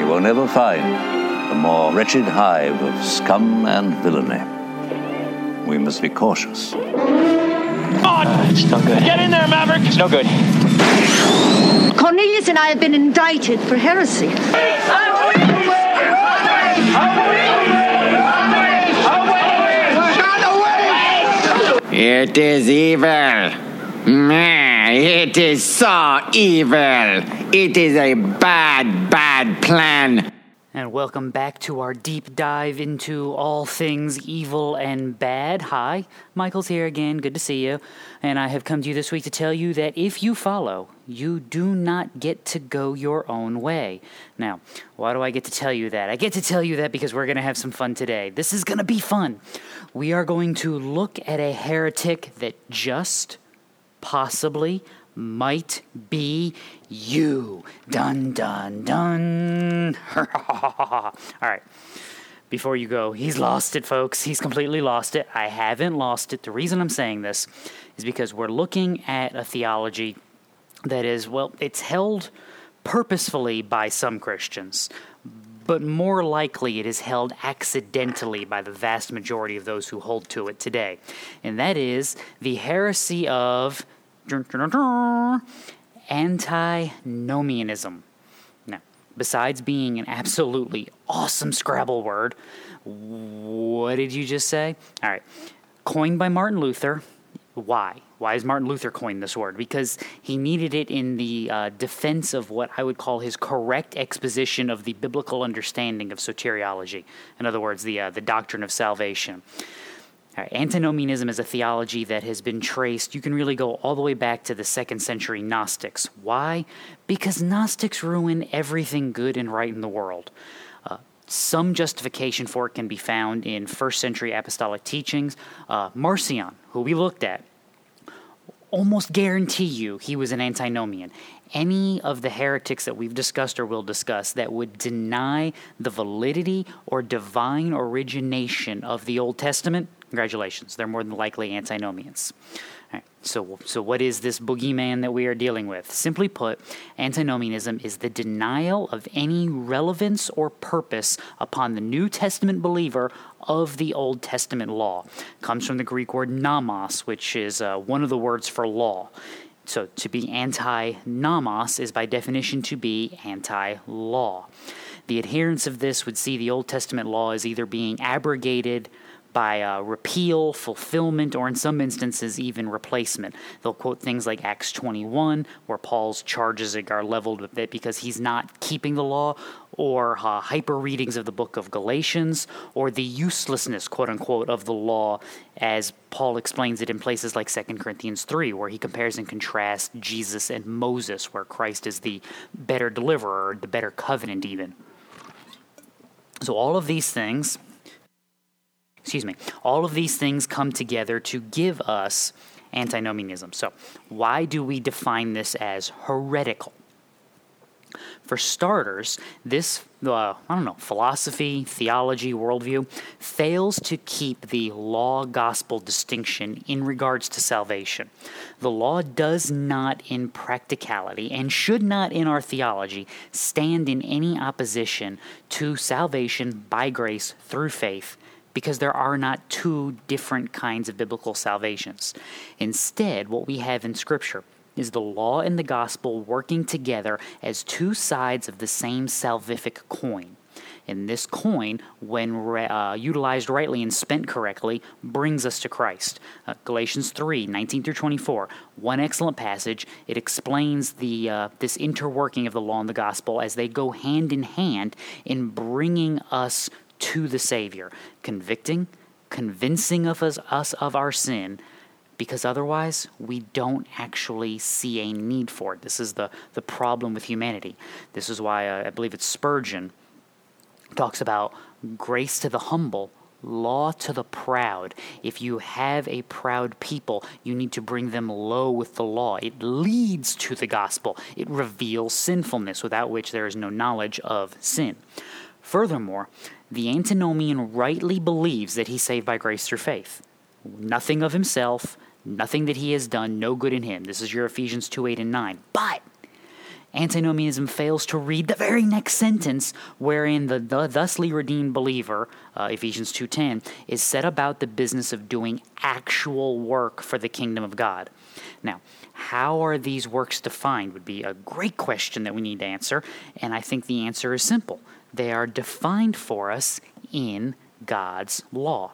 you will never find a more wretched hive of scum and villainy. We must be cautious. Oh, it's no good. Get in there, Maverick. It's no good. Cornelius and I have been indicted for heresy. It is evil. Meh, It is so evil. It is a bad, bad plan. And welcome back to our deep dive into all things evil and bad. Hi, Michael's here again. Good to see you. And I have come to you this week to tell you that if you follow, you do not get to go your own way. Now, why do I get to tell you that? I get to tell you that because we're going to have some fun today. This is going to be fun. We are going to look at a heretic that just possibly might be you. Dun dun dun. All right. Before you go, he's lost it, folks. He's completely lost it. I haven't lost it. The reason I'm saying this is because we're looking at a theology that is, well, it's held purposefully by some Christians, but more likely it is held accidentally by the vast majority of those who hold to it today. And that is the heresy of antinomianism. Now, besides being an absolutely awesome Scrabble word, what did you just say? All right. Coined by Martin Luther. Why? Why has Martin Luther coined this word? Because he needed it in the uh, defense of what I would call his correct exposition of the biblical understanding of soteriology. In other words, the, uh, the doctrine of salvation. Antinomianism is a theology that has been traced, you can really go all the way back to the second century Gnostics. Why? Because Gnostics ruin everything good and right in the world. Uh, some justification for it can be found in first century apostolic teachings. Uh, Marcion, who we looked at, almost guarantee you he was an antinomian. Any of the heretics that we've discussed or will discuss that would deny the validity or divine origination of the Old Testament, congratulations, they're more than likely antinomians. Right, so, so what is this boogeyman that we are dealing with? Simply put, antinomianism is the denial of any relevance or purpose upon the New Testament believer of the Old Testament law. It comes from the Greek word nomos, which is uh, one of the words for law. So to be anti nomos is by definition to be anti law. The adherents of this would see the Old Testament law as either being abrogated by uh, repeal, fulfillment, or in some instances, even replacement. They'll quote things like Acts 21, where Paul's charges are leveled with it because he's not keeping the law, or uh, hyper readings of the book of Galatians, or the uselessness, quote unquote, of the law, as Paul explains it in places like 2 Corinthians 3, where he compares and contrasts Jesus and Moses, where Christ is the better deliverer, the better covenant, even. So, all of these things excuse me, all of these things come together to give us antinomianism. So, why do we define this as heretical? For starters, this, uh, I don't know, philosophy, theology, worldview fails to keep the law gospel distinction in regards to salvation. The law does not, in practicality, and should not in our theology, stand in any opposition to salvation by grace through faith because there are not two different kinds of biblical salvations. Instead, what we have in Scripture is the law and the gospel working together as two sides of the same salvific coin. And this coin, when uh, utilized rightly and spent correctly, brings us to Christ. Uh, Galatians 3 19 through 24, one excellent passage. It explains the, uh, this interworking of the law and the gospel as they go hand in hand in bringing us to the Savior, convicting, convincing of us, us of our sin, because otherwise we don't actually see a need for it. This is the, the problem with humanity. This is why uh, I believe it's Spurgeon talks about grace to the humble, law to the proud. If you have a proud people, you need to bring them low with the law. It leads to the gospel, it reveals sinfulness, without which there is no knowledge of sin. Furthermore, the antinomian rightly believes that he's saved by grace through faith. Nothing of himself, nothing that he has done, no good in him. This is your Ephesians 2 8 and 9. But Antinomianism fails to read the very next sentence, wherein the, the thusly redeemed believer, uh, Ephesians 2:10, is set about the business of doing actual work for the kingdom of God. Now, how are these works defined would be a great question that we need to answer, and I think the answer is simple. They are defined for us in God's law.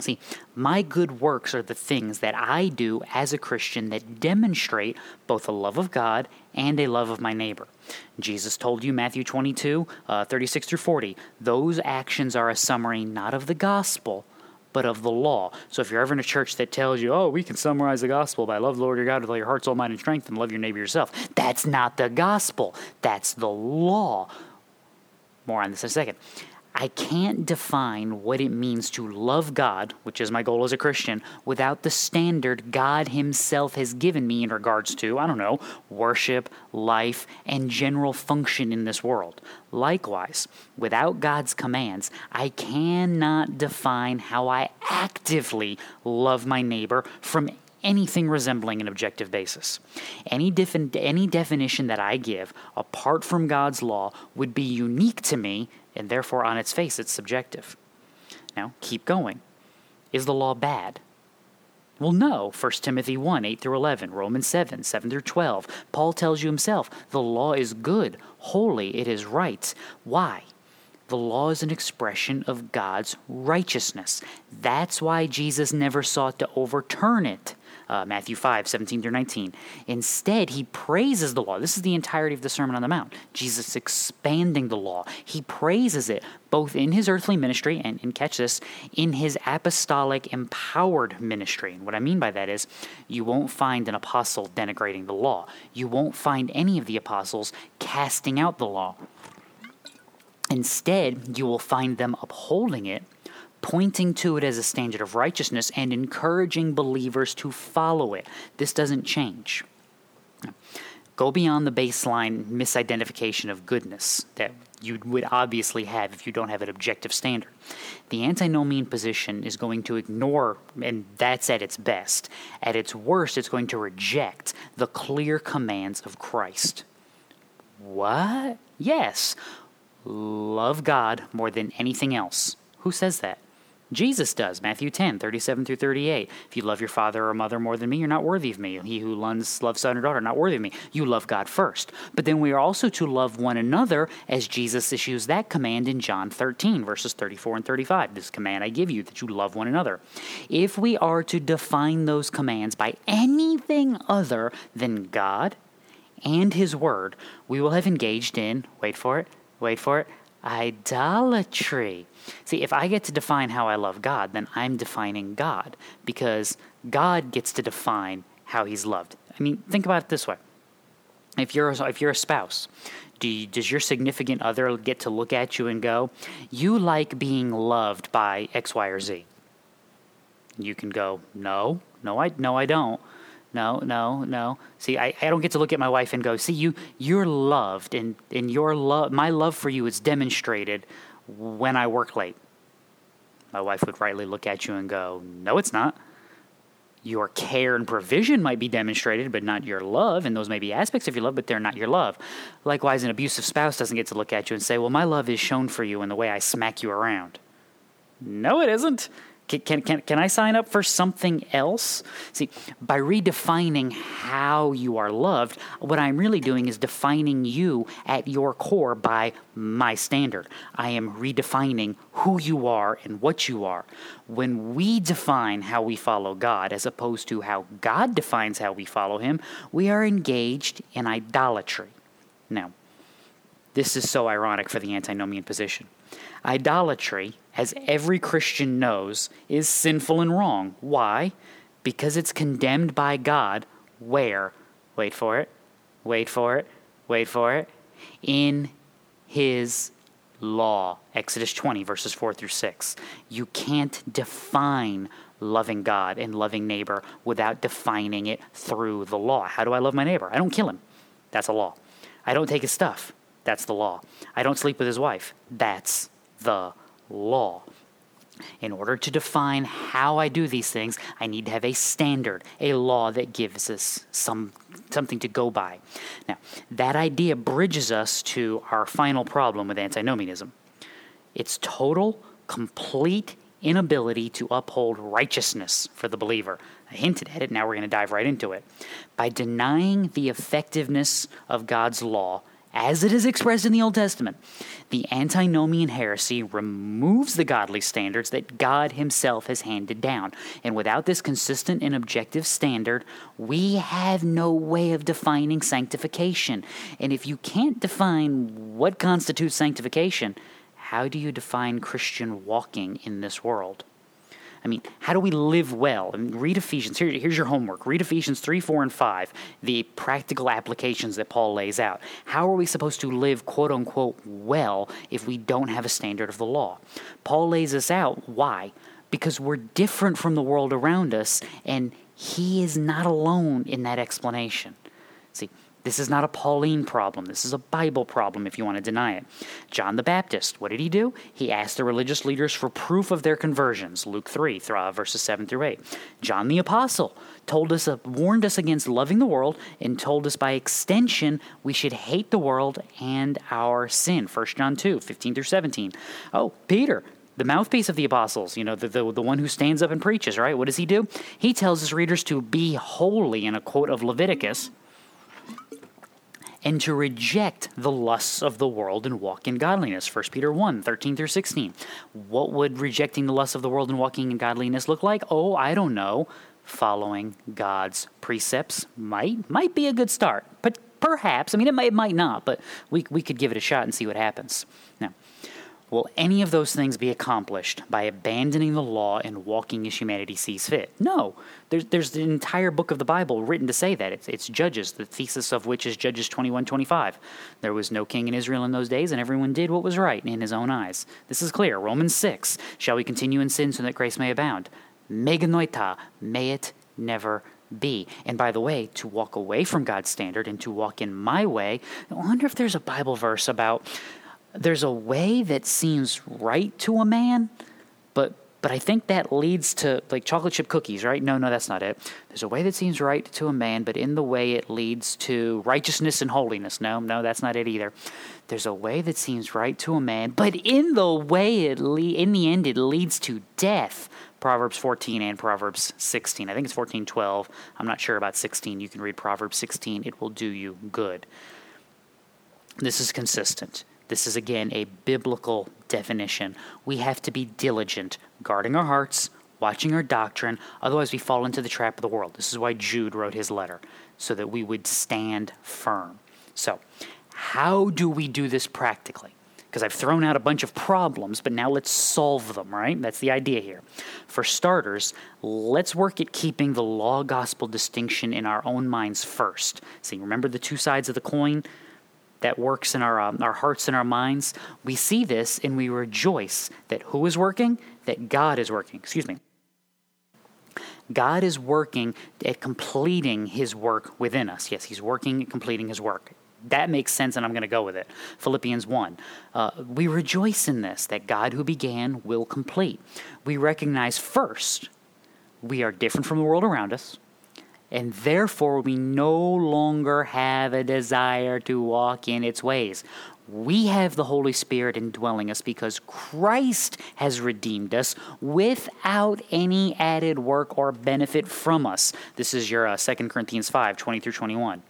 See, my good works are the things that I do as a Christian that demonstrate both a love of God and a love of my neighbor. Jesus told you, Matthew 22, uh, 36 through 40, those actions are a summary not of the gospel, but of the law. So if you're ever in a church that tells you, oh, we can summarize the gospel by love the Lord your God with all your heart, soul, mind, and strength, and love your neighbor yourself, that's not the gospel. That's the law. More on this in a second. I can't define what it means to love God, which is my goal as a Christian, without the standard God Himself has given me in regards to, I don't know, worship, life, and general function in this world. Likewise, without God's commands, I cannot define how I actively love my neighbor from anything resembling an objective basis. Any, any definition that I give apart from God's law would be unique to me and therefore on its face it's subjective. Now, keep going. Is the law bad? Well, no. 1 Timothy 1 8 through 11, Romans 7 7 through 12. Paul tells you himself the law is good, holy, it is right. Why? The law is an expression of God's righteousness. That's why Jesus never sought to overturn it uh, Matthew 5, 17 through 19. Instead, he praises the law. This is the entirety of the Sermon on the Mount. Jesus expanding the law. He praises it both in his earthly ministry and, and catch this, in his apostolic empowered ministry. And what I mean by that is you won't find an apostle denigrating the law, you won't find any of the apostles casting out the law. Instead, you will find them upholding it pointing to it as a standard of righteousness and encouraging believers to follow it. This doesn't change. Go beyond the baseline misidentification of goodness that you would obviously have if you don't have an objective standard. The antinomian position is going to ignore, and that's at its best. At its worst, it's going to reject the clear commands of Christ. What? Yes. Love God more than anything else. Who says that? Jesus does. Matthew 10, 37 through 38. If you love your father or mother more than me, you're not worthy of me. He who loves, son or daughter, not worthy of me. You love God first. But then we are also to love one another as Jesus issues that command in John 13, verses 34 and 35. This command I give you, that you love one another. If we are to define those commands by anything other than God and His Word, we will have engaged in, wait for it, wait for it, idolatry. See, if I get to define how I love God, then I'm defining God because God gets to define how he's loved. I mean, think about it this way. If you're if you're a spouse, do you, does your significant other get to look at you and go, "You like being loved by X, Y, or Z"? You can go, "No, no, I no, I don't." No, no, no. See, I, I don't get to look at my wife and go, see, you you're loved, and, and your love my love for you is demonstrated when I work late. My wife would rightly look at you and go, No, it's not. Your care and provision might be demonstrated, but not your love, and those may be aspects of your love, but they're not your love. Likewise, an abusive spouse doesn't get to look at you and say, Well, my love is shown for you in the way I smack you around. No, it isn't. Can, can, can, I sign up for something else? See, by redefining how you are loved, what I'm really doing is defining you at your core by my standard. I am redefining who you are and what you are. When we define how we follow God as opposed to how God defines how we follow Him, we are engaged in idolatry. Now, this is so ironic for the antinomian position. Idolatry, as every Christian knows, is sinful and wrong. Why? Because it's condemned by God. Where? Wait for it. Wait for it. Wait for it. In His law. Exodus 20, verses 4 through 6. You can't define loving God and loving neighbor without defining it through the law. How do I love my neighbor? I don't kill him. That's a law. I don't take his stuff. That's the law. I don't sleep with his wife. That's the law. In order to define how I do these things, I need to have a standard, a law that gives us some something to go by. Now, that idea bridges us to our final problem with antinomianism. It's total, complete inability to uphold righteousness for the believer. I hinted at it, now we're going to dive right into it. By denying the effectiveness of God's law as it is expressed in the Old Testament, the antinomian heresy removes the godly standards that God Himself has handed down. And without this consistent and objective standard, we have no way of defining sanctification. And if you can't define what constitutes sanctification, how do you define Christian walking in this world? I mean, how do we live well? Mean, read Ephesians. Here, here's your homework. Read Ephesians 3, 4, and 5, the practical applications that Paul lays out. How are we supposed to live, quote unquote, well if we don't have a standard of the law? Paul lays this out. Why? Because we're different from the world around us, and he is not alone in that explanation. See, this is not a Pauline problem. This is a Bible problem if you want to deny it. John the Baptist, what did he do? He asked the religious leaders for proof of their conversions. Luke 3, uh, verses 7 through 8. John the Apostle told us, uh, warned us against loving the world, and told us by extension we should hate the world and our sin. 1 John 2, 15 through 17. Oh, Peter, the mouthpiece of the apostles, you know, the, the, the one who stands up and preaches, right? What does he do? He tells his readers to be holy in a quote of Leviticus and to reject the lusts of the world and walk in godliness. 1 Peter 1 13 through 16. What would rejecting the lusts of the world and walking in godliness look like? Oh, I don't know. Following God's precepts might might be a good start, but perhaps I mean it might it might not, but we we could give it a shot and see what happens. Now, Will any of those things be accomplished by abandoning the law and walking as humanity sees fit? No. There's, there's an entire book of the Bible written to say that. It's, it's Judges, the thesis of which is Judges 21 25. There was no king in Israel in those days, and everyone did what was right in his own eyes. This is clear. Romans 6 Shall we continue in sin so that grace may abound? Me genoito, may it never be. And by the way, to walk away from God's standard and to walk in my way, I wonder if there's a Bible verse about there's a way that seems right to a man, but but I think that leads to like chocolate chip cookies, right? No, no, that's not it. There's a way that seems right to a man, but in the way it leads to righteousness and holiness. No, no, that's not it either. There's a way that seems right to a man, but in the way it le- in the end it leads to death. Proverbs 14 and Proverbs 16. I think it's 14, 12. I'm not sure about 16. You can read Proverbs 16. It will do you good. This is consistent. This is again a biblical definition. We have to be diligent, guarding our hearts, watching our doctrine, otherwise, we fall into the trap of the world. This is why Jude wrote his letter, so that we would stand firm. So, how do we do this practically? Because I've thrown out a bunch of problems, but now let's solve them, right? That's the idea here. For starters, let's work at keeping the law gospel distinction in our own minds first. See, remember the two sides of the coin? That works in our, um, our hearts and our minds, we see this and we rejoice that who is working? That God is working. Excuse me. God is working at completing his work within us. Yes, he's working at completing his work. That makes sense, and I'm going to go with it. Philippians 1. Uh, we rejoice in this, that God who began will complete. We recognize first we are different from the world around us and therefore we no longer have a desire to walk in its ways. We have the Holy Spirit indwelling us because Christ has redeemed us without any added work or benefit from us. This is your uh, 2 Corinthians 5 20 through 21.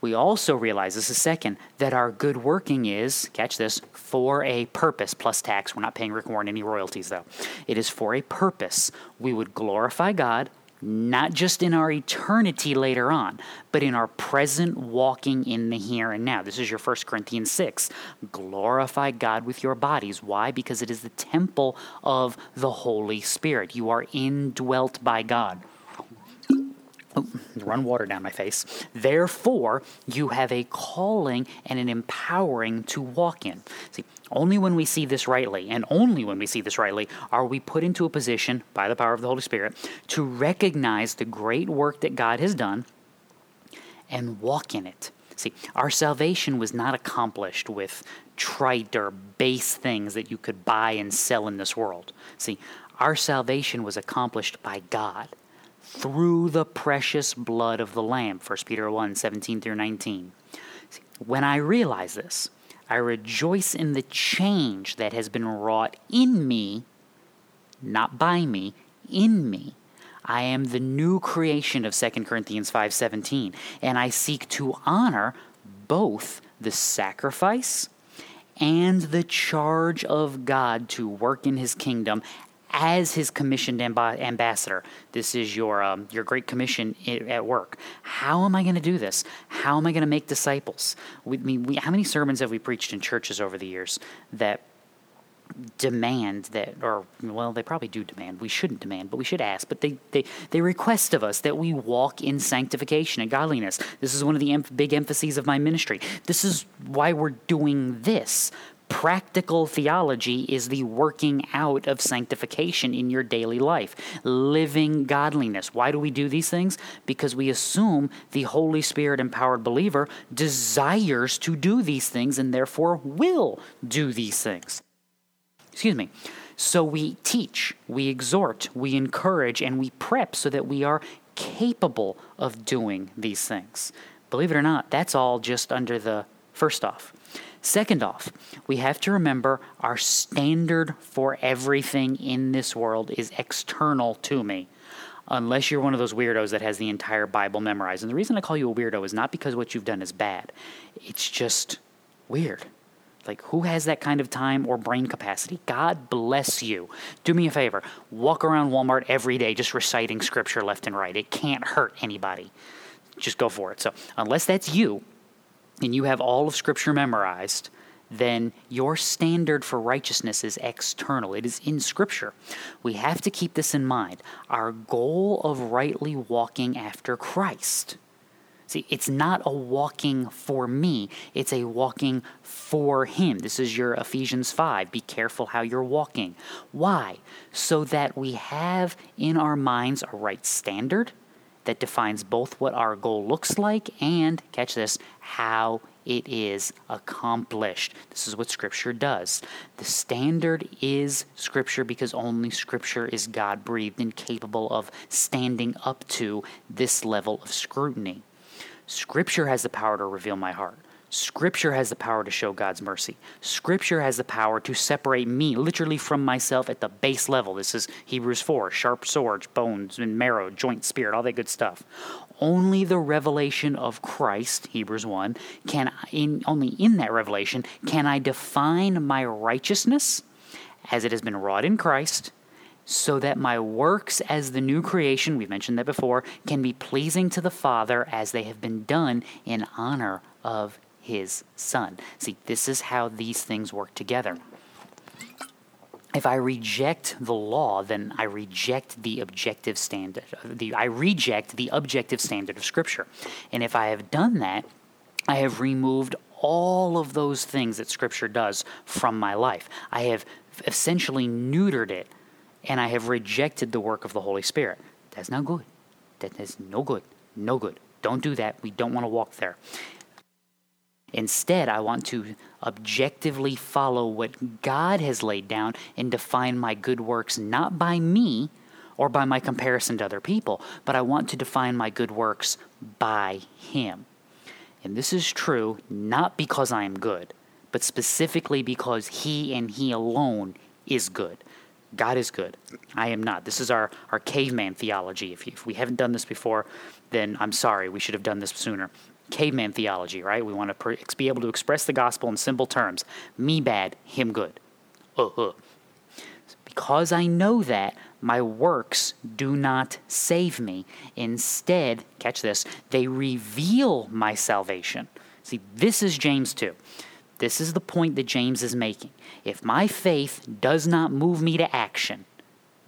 We also realize, this is second, that our good working is, catch this, for a purpose, plus tax. We're not paying Rick Warren any royalties, though. It is for a purpose. We would glorify God not just in our eternity later on, but in our present walking in the here and now. This is your 1 Corinthians 6. Glorify God with your bodies. Why? Because it is the temple of the Holy Spirit. You are indwelt by God. Oh, run water down my face. Therefore, you have a calling and an empowering to walk in. See, only when we see this rightly, and only when we see this rightly, are we put into a position by the power of the Holy Spirit to recognize the great work that God has done and walk in it. See, our salvation was not accomplished with trite or base things that you could buy and sell in this world. See, our salvation was accomplished by God through the precious blood of the Lamb. 1 Peter 1 17 through 19. When I realize this, I rejoice in the change that has been wrought in me, not by me, in me. I am the new creation of 2 Corinthians 5:17, and I seek to honor both the sacrifice and the charge of God to work in his kingdom as his commissioned amb- ambassador. This is your um, your great commission at work. How am I going to do this? How am I going to make disciples? We, we, how many sermons have we preached in churches over the years that demand that or well they probably do demand we shouldn't demand but we should ask but they they, they request of us that we walk in sanctification and godliness this is one of the em- big emphases of my ministry this is why we're doing this Practical theology is the working out of sanctification in your daily life, living godliness. Why do we do these things? Because we assume the Holy Spirit empowered believer desires to do these things and therefore will do these things. Excuse me. So we teach, we exhort, we encourage, and we prep so that we are capable of doing these things. Believe it or not, that's all just under the first off. Second off, we have to remember our standard for everything in this world is external to me. Unless you're one of those weirdos that has the entire Bible memorized. And the reason I call you a weirdo is not because what you've done is bad, it's just weird. Like, who has that kind of time or brain capacity? God bless you. Do me a favor walk around Walmart every day just reciting scripture left and right. It can't hurt anybody. Just go for it. So, unless that's you, and you have all of Scripture memorized, then your standard for righteousness is external. It is in Scripture. We have to keep this in mind. Our goal of rightly walking after Christ. See, it's not a walking for me, it's a walking for Him. This is your Ephesians 5. Be careful how you're walking. Why? So that we have in our minds a right standard that defines both what our goal looks like and, catch this, how it is accomplished. This is what Scripture does. The standard is Scripture because only Scripture is God breathed and capable of standing up to this level of scrutiny. Scripture has the power to reveal my heart. Scripture has the power to show God's mercy. Scripture has the power to separate me literally from myself at the base level. This is Hebrews 4 sharp swords, bones, and marrow, joint, spirit, all that good stuff. Only the revelation of Christ, Hebrews 1, can in only in that revelation can I define my righteousness as it has been wrought in Christ so that my works as the new creation, we've mentioned that before, can be pleasing to the Father as they have been done in honor of his son. See, this is how these things work together. If I reject the law, then I reject the objective standard. The, I reject the objective standard of Scripture. And if I have done that, I have removed all of those things that Scripture does from my life. I have essentially neutered it, and I have rejected the work of the Holy Spirit. That's not good. That is no good. No good. Don't do that. We don't want to walk there. Instead, I want to objectively follow what God has laid down and define my good works not by me or by my comparison to other people, but I want to define my good works by Him. And this is true not because I am good, but specifically because He and He alone is good. God is good. I am not. This is our, our caveman theology. If, if we haven't done this before, then I'm sorry. We should have done this sooner caveman theology, right? We want to be able to express the gospel in simple terms. Me bad, him good. Uh-huh. Because I know that, my works do not save me. Instead, catch this, they reveal my salvation. See, this is James 2. This is the point that James is making. If my faith does not move me to action,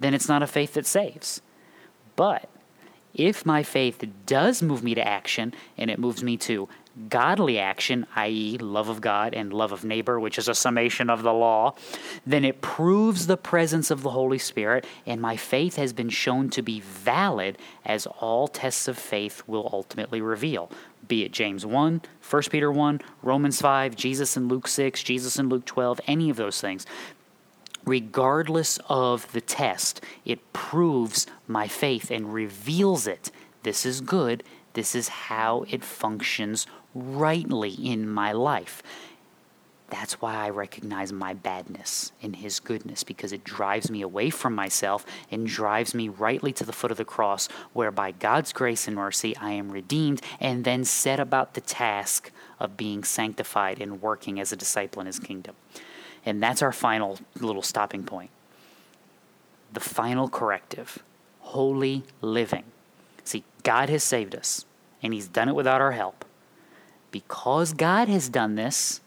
then it's not a faith that saves. But if my faith does move me to action and it moves me to godly action, i.e., love of God and love of neighbor, which is a summation of the law, then it proves the presence of the Holy Spirit, and my faith has been shown to be valid as all tests of faith will ultimately reveal. be it James 1, 1 Peter 1, Romans 5, Jesus in Luke 6, Jesus in Luke 12, any of those things. Regardless of the test, it proves my faith and reveals it. This is good. This is how it functions rightly in my life. That's why I recognize my badness in His goodness, because it drives me away from myself and drives me rightly to the foot of the cross, where by God's grace and mercy I am redeemed and then set about the task of being sanctified and working as a disciple in His kingdom. And that's our final little stopping point. The final corrective holy living. See, God has saved us, and He's done it without our help. Because God has done this,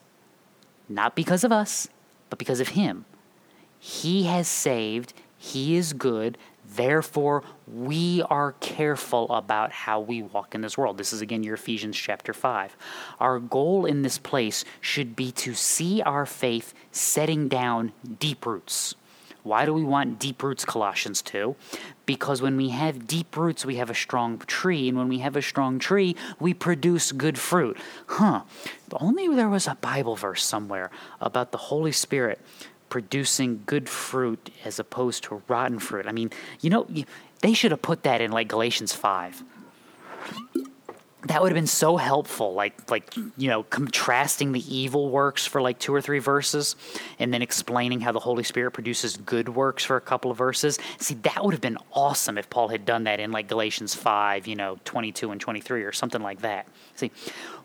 not because of us, but because of Him. He has saved, He is good, therefore we are careful about how we walk in this world. This is again your Ephesians chapter 5. Our goal in this place should be to see our faith setting down deep roots. Why do we want deep roots, Colossians 2? Because when we have deep roots, we have a strong tree, and when we have a strong tree, we produce good fruit. Huh. Only there was a Bible verse somewhere about the Holy Spirit producing good fruit as opposed to rotten fruit. I mean, you know, they should have put that in like Galatians 5 that would have been so helpful like like you know contrasting the evil works for like two or three verses and then explaining how the holy spirit produces good works for a couple of verses. See that would have been awesome if paul had done that in like galatians 5 you know 22 and 23 or something like that. See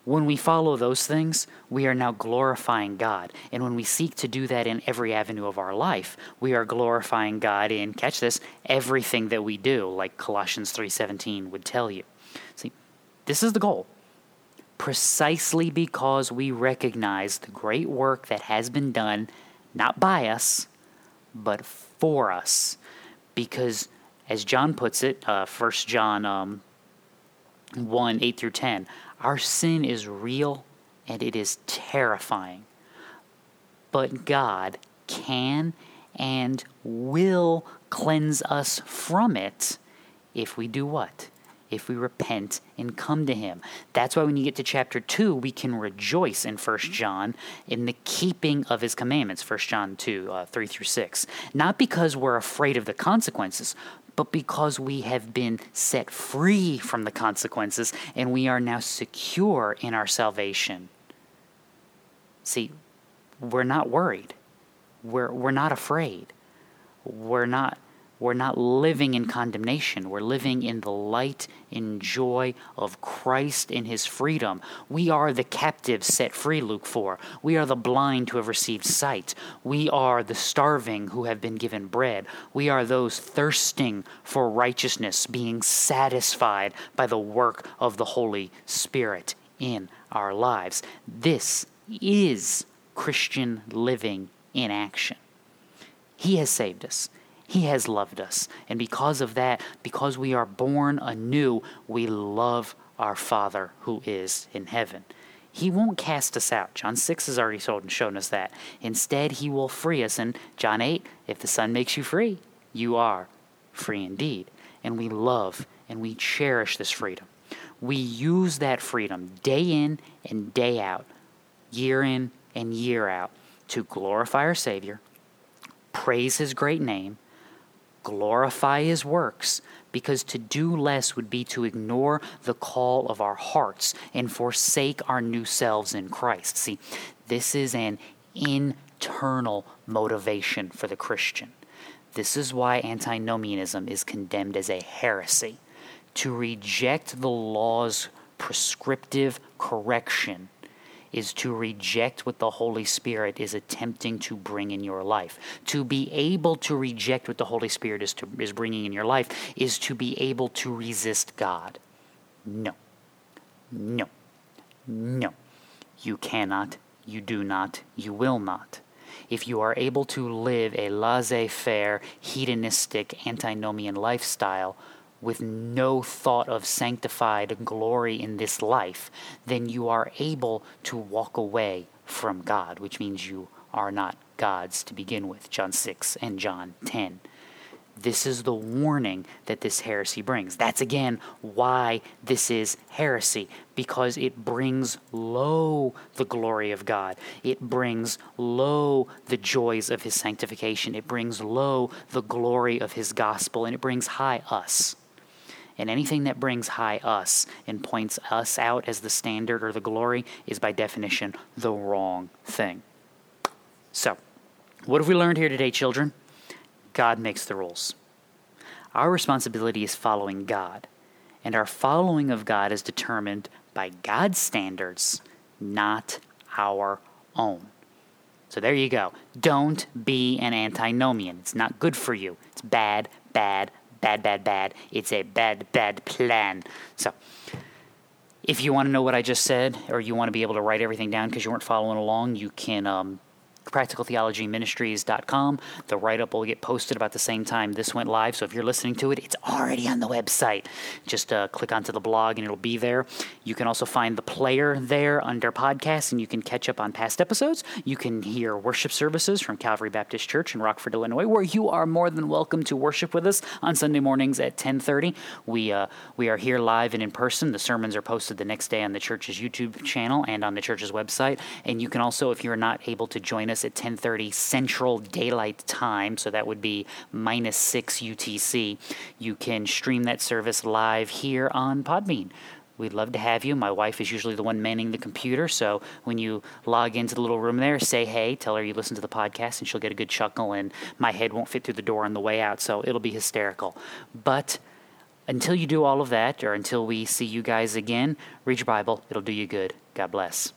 when we follow those things we are now glorifying god and when we seek to do that in every avenue of our life we are glorifying god in catch this everything that we do like colossians 3.17 would tell you see this is the goal. Precisely because we recognize the great work that has been done, not by us, but for us. Because, as John puts it, uh, 1 John um, 1 8 through 10, our sin is real and it is terrifying. But God can and will cleanse us from it if we do what? if we repent and come to him. That's why when you get to chapter 2, we can rejoice in 1 John in the keeping of his commandments, 1 John 2, uh, 3 through 6. Not because we're afraid of the consequences, but because we have been set free from the consequences and we are now secure in our salvation. See, we're not worried. We're, we're not afraid. We're not we're not living in condemnation. We're living in the light and joy of Christ in his freedom. We are the captives set free, Luke 4. We are the blind who have received sight. We are the starving who have been given bread. We are those thirsting for righteousness, being satisfied by the work of the Holy Spirit in our lives. This is Christian living in action. He has saved us. He has loved us. And because of that, because we are born anew, we love our Father who is in heaven. He won't cast us out. John 6 has already told and shown us that. Instead, He will free us. And John 8, if the Son makes you free, you are free indeed. And we love and we cherish this freedom. We use that freedom day in and day out, year in and year out, to glorify our Savior, praise His great name, glorify his works, because to do less would be to ignore the call of our hearts and forsake our new selves in Christ. See, this is an internal motivation for the Christian. This is why antinomianism is condemned as a heresy. To reject the law's prescriptive correction is to reject what the Holy Spirit is attempting to bring in your life. To be able to reject what the Holy Spirit is, to, is bringing in your life is to be able to resist God. No. No. No. You cannot, you do not, you will not. If you are able to live a laissez faire, hedonistic, antinomian lifestyle, with no thought of sanctified glory in this life, then you are able to walk away from God, which means you are not God's to begin with. John 6 and John 10. This is the warning that this heresy brings. That's again why this is heresy, because it brings low the glory of God. It brings low the joys of his sanctification. It brings low the glory of his gospel, and it brings high us. And anything that brings high us and points us out as the standard or the glory is by definition the wrong thing. So, what have we learned here today, children? God makes the rules. Our responsibility is following God, and our following of God is determined by God's standards, not our own. So there you go. Don't be an antinomian. It's not good for you. It's bad, bad, bad, bad, bad. It's a bad, bad plan. So if you want to know what I just said, or you want to be able to write everything down because you weren't following along, you can um, practicaltheologyministries.com. The write up will get posted about the same time this went live. So if you're listening to it, it's already on the website. Just uh, click onto the blog and it'll be there. You can also find the player there under podcasts and you can catch up on past episodes. You can hear worship services from Calvary Baptist Church in Rockford, Illinois, where you are more than welcome to worship with us on Sunday mornings at 1030. We, uh, we are here live and in person. The sermons are posted the next day on the church's YouTube channel and on the church's website. And you can also, if you're not able to join us at 10:30 Central Daylight Time, so that would be minus 6 UTC. You can stream that service live here on Podbean. We'd love to have you. My wife is usually the one manning the computer, so when you log into the little room there, say hey, tell her you listen to the podcast, and she'll get a good chuckle, and my head won't fit through the door on the way out, so it'll be hysterical. But until you do all of that, or until we see you guys again, read your Bible. It'll do you good. God bless.